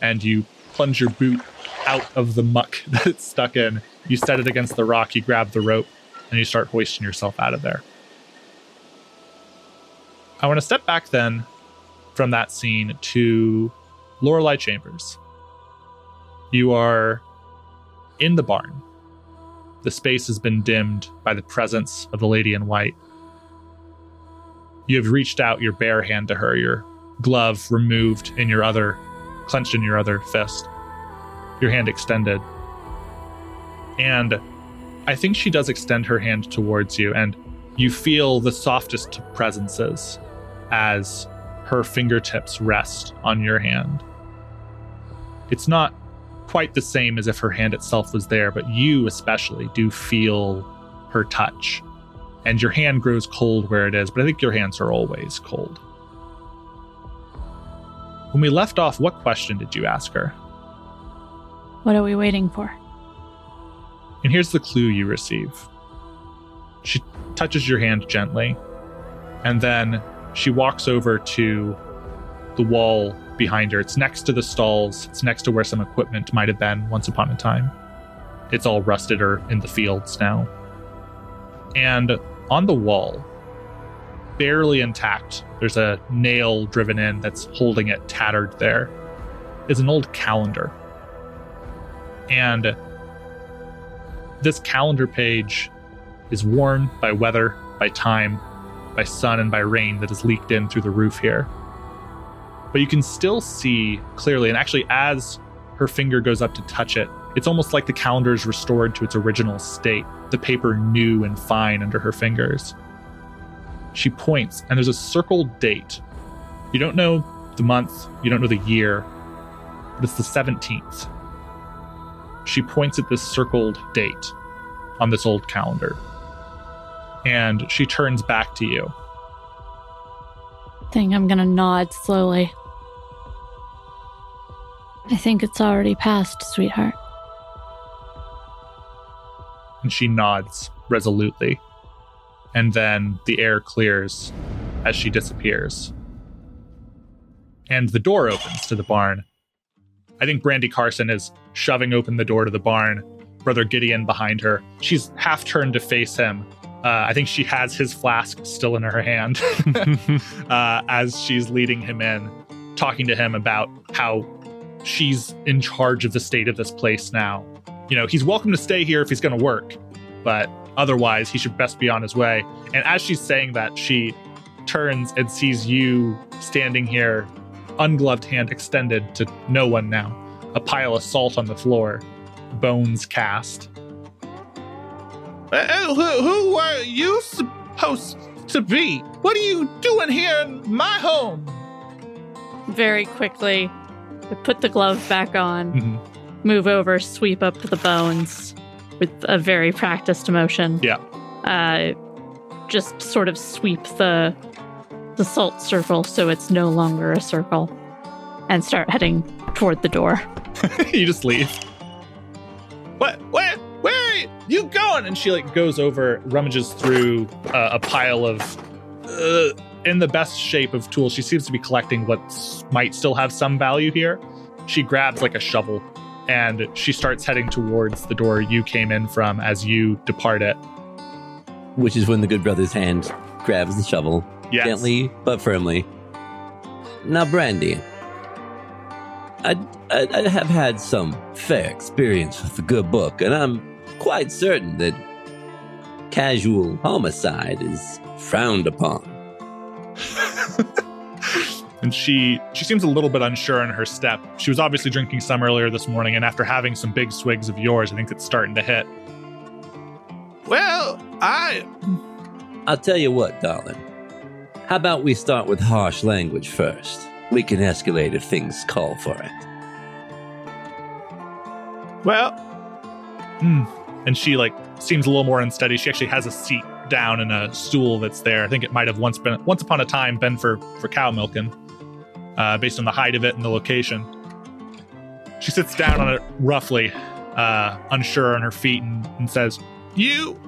S3: And you plunge your boot out of the muck that it's stuck in. You set it against the rock, you grab the rope, and you start hoisting yourself out of there. I want to step back then from that scene to Lorelai Chambers. You are in the barn. The space has been dimmed by the presence of the lady in white. You have reached out your bare hand to her, your glove removed in your other, clenched in your other fist, your hand extended. And I think she does extend her hand towards you, and you feel the softest presences as her fingertips rest on your hand. It's not quite the same as if her hand itself was there, but you especially do feel her touch. And your hand grows cold where it is, but I think your hands are always cold. When we left off, what question did you ask her?
S4: What are we waiting for?
S3: And here's the clue you receive. She touches your hand gently, and then she walks over to the wall behind her. It's next to the stalls, it's next to where some equipment might have been once upon a time. It's all rusted or in the fields now. And on the wall, barely intact, there's a nail driven in that's holding it tattered there, is an old calendar. And this calendar page is worn by weather, by time, by sun, and by rain that has leaked in through the roof here. But you can still see clearly, and actually, as her finger goes up to touch it, it's almost like the calendar is restored to its original state, the paper new and fine under her fingers. She points, and there's a circled date. You don't know the month, you don't know the year, but it's the 17th. She points at this circled date on this old calendar. And she turns back to you.
S4: I think I'm gonna nod slowly. I think it's already passed, sweetheart.
S3: And she nods resolutely. And then the air clears as she disappears. And the door opens to the barn. I think Brandy Carson is shoving open the door to the barn. Brother Gideon behind her. She's half turned to face him. Uh, I think she has his flask still in her hand uh, as she's leading him in, talking to him about how she's in charge of the state of this place now. You know, he's welcome to stay here if he's going to work, but otherwise, he should best be on his way. And as she's saying that, she turns and sees you standing here, ungloved hand extended to no one now, a pile of salt on the floor, bones cast. Uh, who, who are you supposed to be? What are you doing here in my home?
S4: Very quickly, I put the glove back on,
S3: Mhm.
S4: move over, sweep up the bones with a very practiced motion.
S3: Yeah.
S4: Uh, just sort of sweep the the salt circle so it's no longer a circle, and start heading toward the door.
S3: you just leave. What? Where? Where are you going? And she like goes over, rummages through uh, a pile of, uh, in the best shape of tools. She seems to be collecting what might still have some value here. She grabs like a shovel, and she starts heading towards the door you came in from as you depart it.
S6: Which is when the good brother's hand grabs the shovel
S3: Yes.
S6: gently but firmly. Now, Brandy, I, I, I have had some fair experience with the good book, and I'm quite certain that casual homicide is frowned upon.
S3: and she she seems a little bit unsure in her step. She was obviously drinking some earlier this morning, and after having some big swigs of yours, I think it's starting to hit. Well, I
S6: I'll tell you what, darling. How about we start with harsh language first? We can escalate if things call for it.
S3: well, hmm. and she like seems a little more unsteady. She actually has a seat down in a stool that's there. I think it might have once been once upon a time been for for cow milking, uh, based on the height of it and the location. She sits down on it roughly, uh, unsure on her feet, and, and says, "You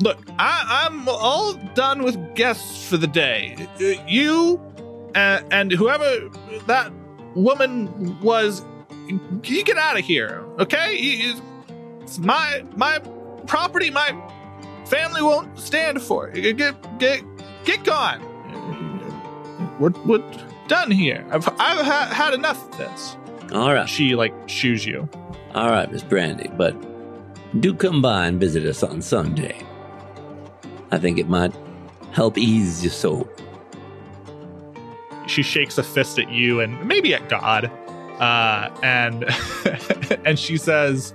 S3: look. I, I'm all done with guests for the day. You uh, and whoever that woman was, you get out of here, okay? It's my my property. My family won't stand for it. Get get get gone. We're, we're done here. I've I've ha- had enough of this.
S6: All right.
S3: She like shoes you.
S6: All right, Miss Brandy, but do come by and visit us on Sunday. I think it might help ease your soul.
S3: she shakes a fist at you and maybe at God, uh, and and she says,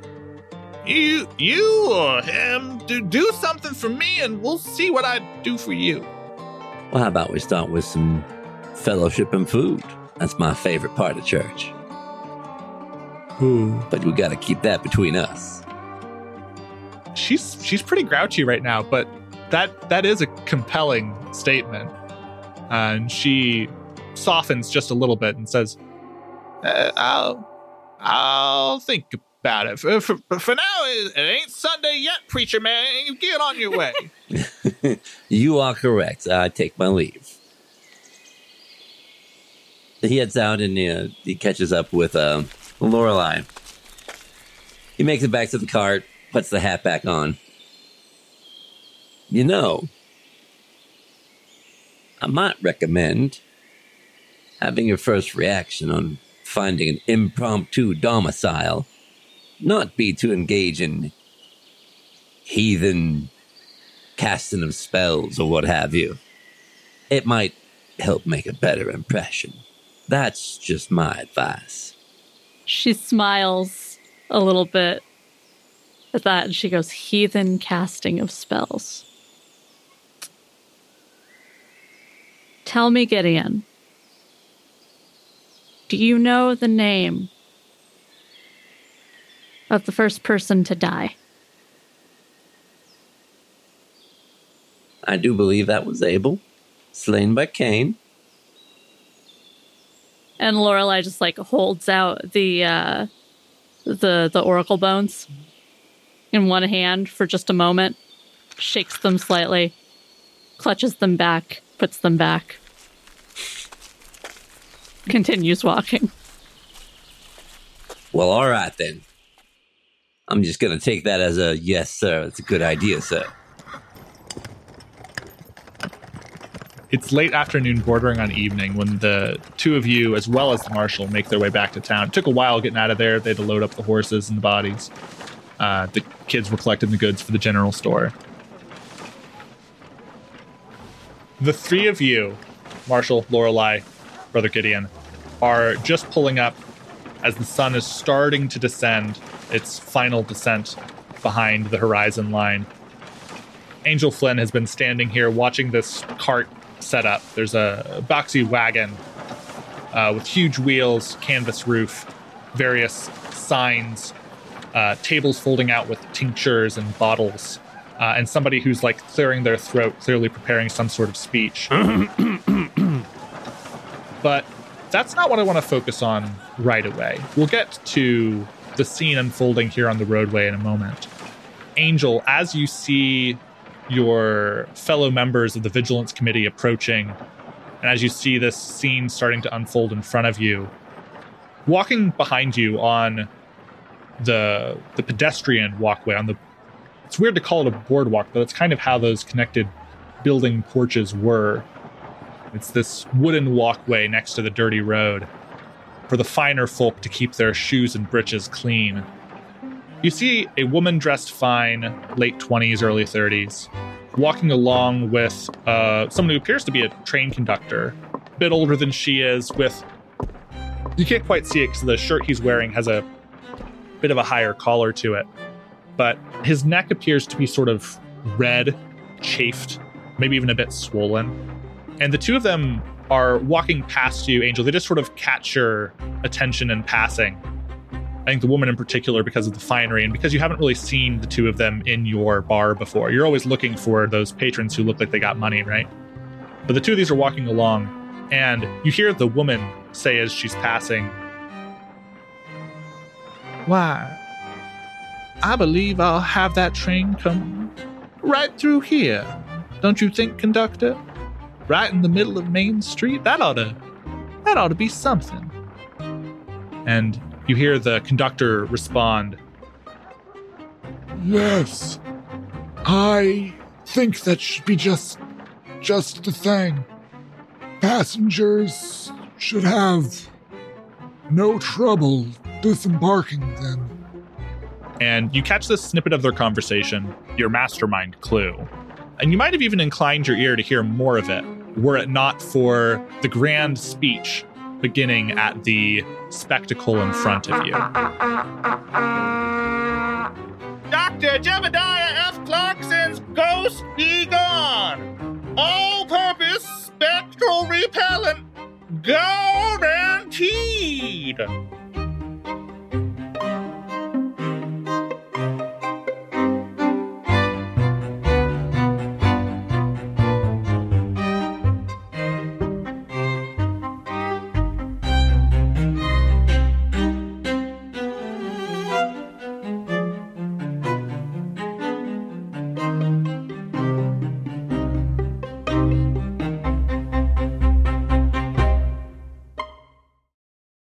S3: "You, you, or him, do do something for me, and we'll see what I do for you."
S6: Well, how about we start with some fellowship and food? That's my favorite part of church. But we got to keep that between us.
S3: She's she's pretty grouchy right now, but that that is a compelling statement, and she softens just a little bit and says, uh, "I'll I'll think about it. For, for, for now, it, it ain't Sunday yet, preacher man. You get on your way."
S6: You are correct. I take my leave. He heads out and uh, he catches up with uh, Lorelai. He makes it back to the cart, puts the hat back on. You know, I might recommend having your first reaction on finding an impromptu domicile not be to engage in heathen casting of spells or what have you. It might help make a better impression. That's just my advice.
S4: She smiles a little bit at that and she goes, Heathen casting of spells. Tell me, Gideon, do you know the name of the first person to die?
S6: I do believe that was Abel, slain by Cain.
S4: And Lorelai just like holds out the uh the the oracle bones in one hand for just a moment, shakes them slightly, clutches them back, puts them back, continues walking.
S6: Well, all right then. I'm just going to take that as a yes, sir. It's a good idea, sir.
S3: It's late afternoon, bordering on evening, when the two of you, as well as the marshal, make their way back to town. It took a while getting out of there. They had to load up the horses and the bodies. Uh, the kids were collecting the goods for the general store. The three of you, Marshall, Lorelai, Brother Gideon, are just pulling up as the sun is starting to descend its final descent behind the horizon line. Angel Flynn has been standing here watching this cart set up. There's a boxy wagon uh, with huge wheels, canvas roof, various signs, uh, tables folding out with tinctures and bottles, uh, and somebody who's like clearing their throat, clearly preparing some sort of speech. but that's not what I want to focus on right away. We'll get to the scene unfolding here on the roadway in a moment. Angel, as you see your fellow members of the Vigilance Committee approaching, and as you see this scene starting to unfold in front of you, walking behind you on the the pedestrian walkway on the it's weird to call it a boardwalk, but it's kind of how those connected building porches were. It's this wooden walkway next to the dirty road for the finer folk to keep their shoes and breeches clean. You see a woman dressed fine, late 20s, early 30s, walking along with uh, someone who appears to be a train conductor, a bit older than she is, with you can't quite see it because the shirt he's wearing has a bit of a higher collar to it, but his neck appears to be sort of red, chafed, maybe even a bit swollen. And the two of them are walking past you, Angel. They just sort of catch your attention in passing. I think the woman in particular, because of the finery and because you haven't really seen the two of them in your bar before. You're always looking for those patrons who look like they got money, right? But the two of these are walking along, and you hear the woman say as she's passing, Why, I believe I'll have that train come right through here. Don't you think, conductor? Right in the middle of Main Street? That ought to that ought to be something. And you hear the conductor respond,
S7: Yes. I think that should be just just the thing. Passengers should have no trouble disembarking then.
S3: and you catch this snippet of their conversation, your mastermind clue. And you might have even inclined your ear to hear more of it, were it not for the grand speech beginning at the spectacle in front of you. Dr. Jebediah F. Clarkson's Ghost Be Gone! All purpose spectral repellent guaranteed!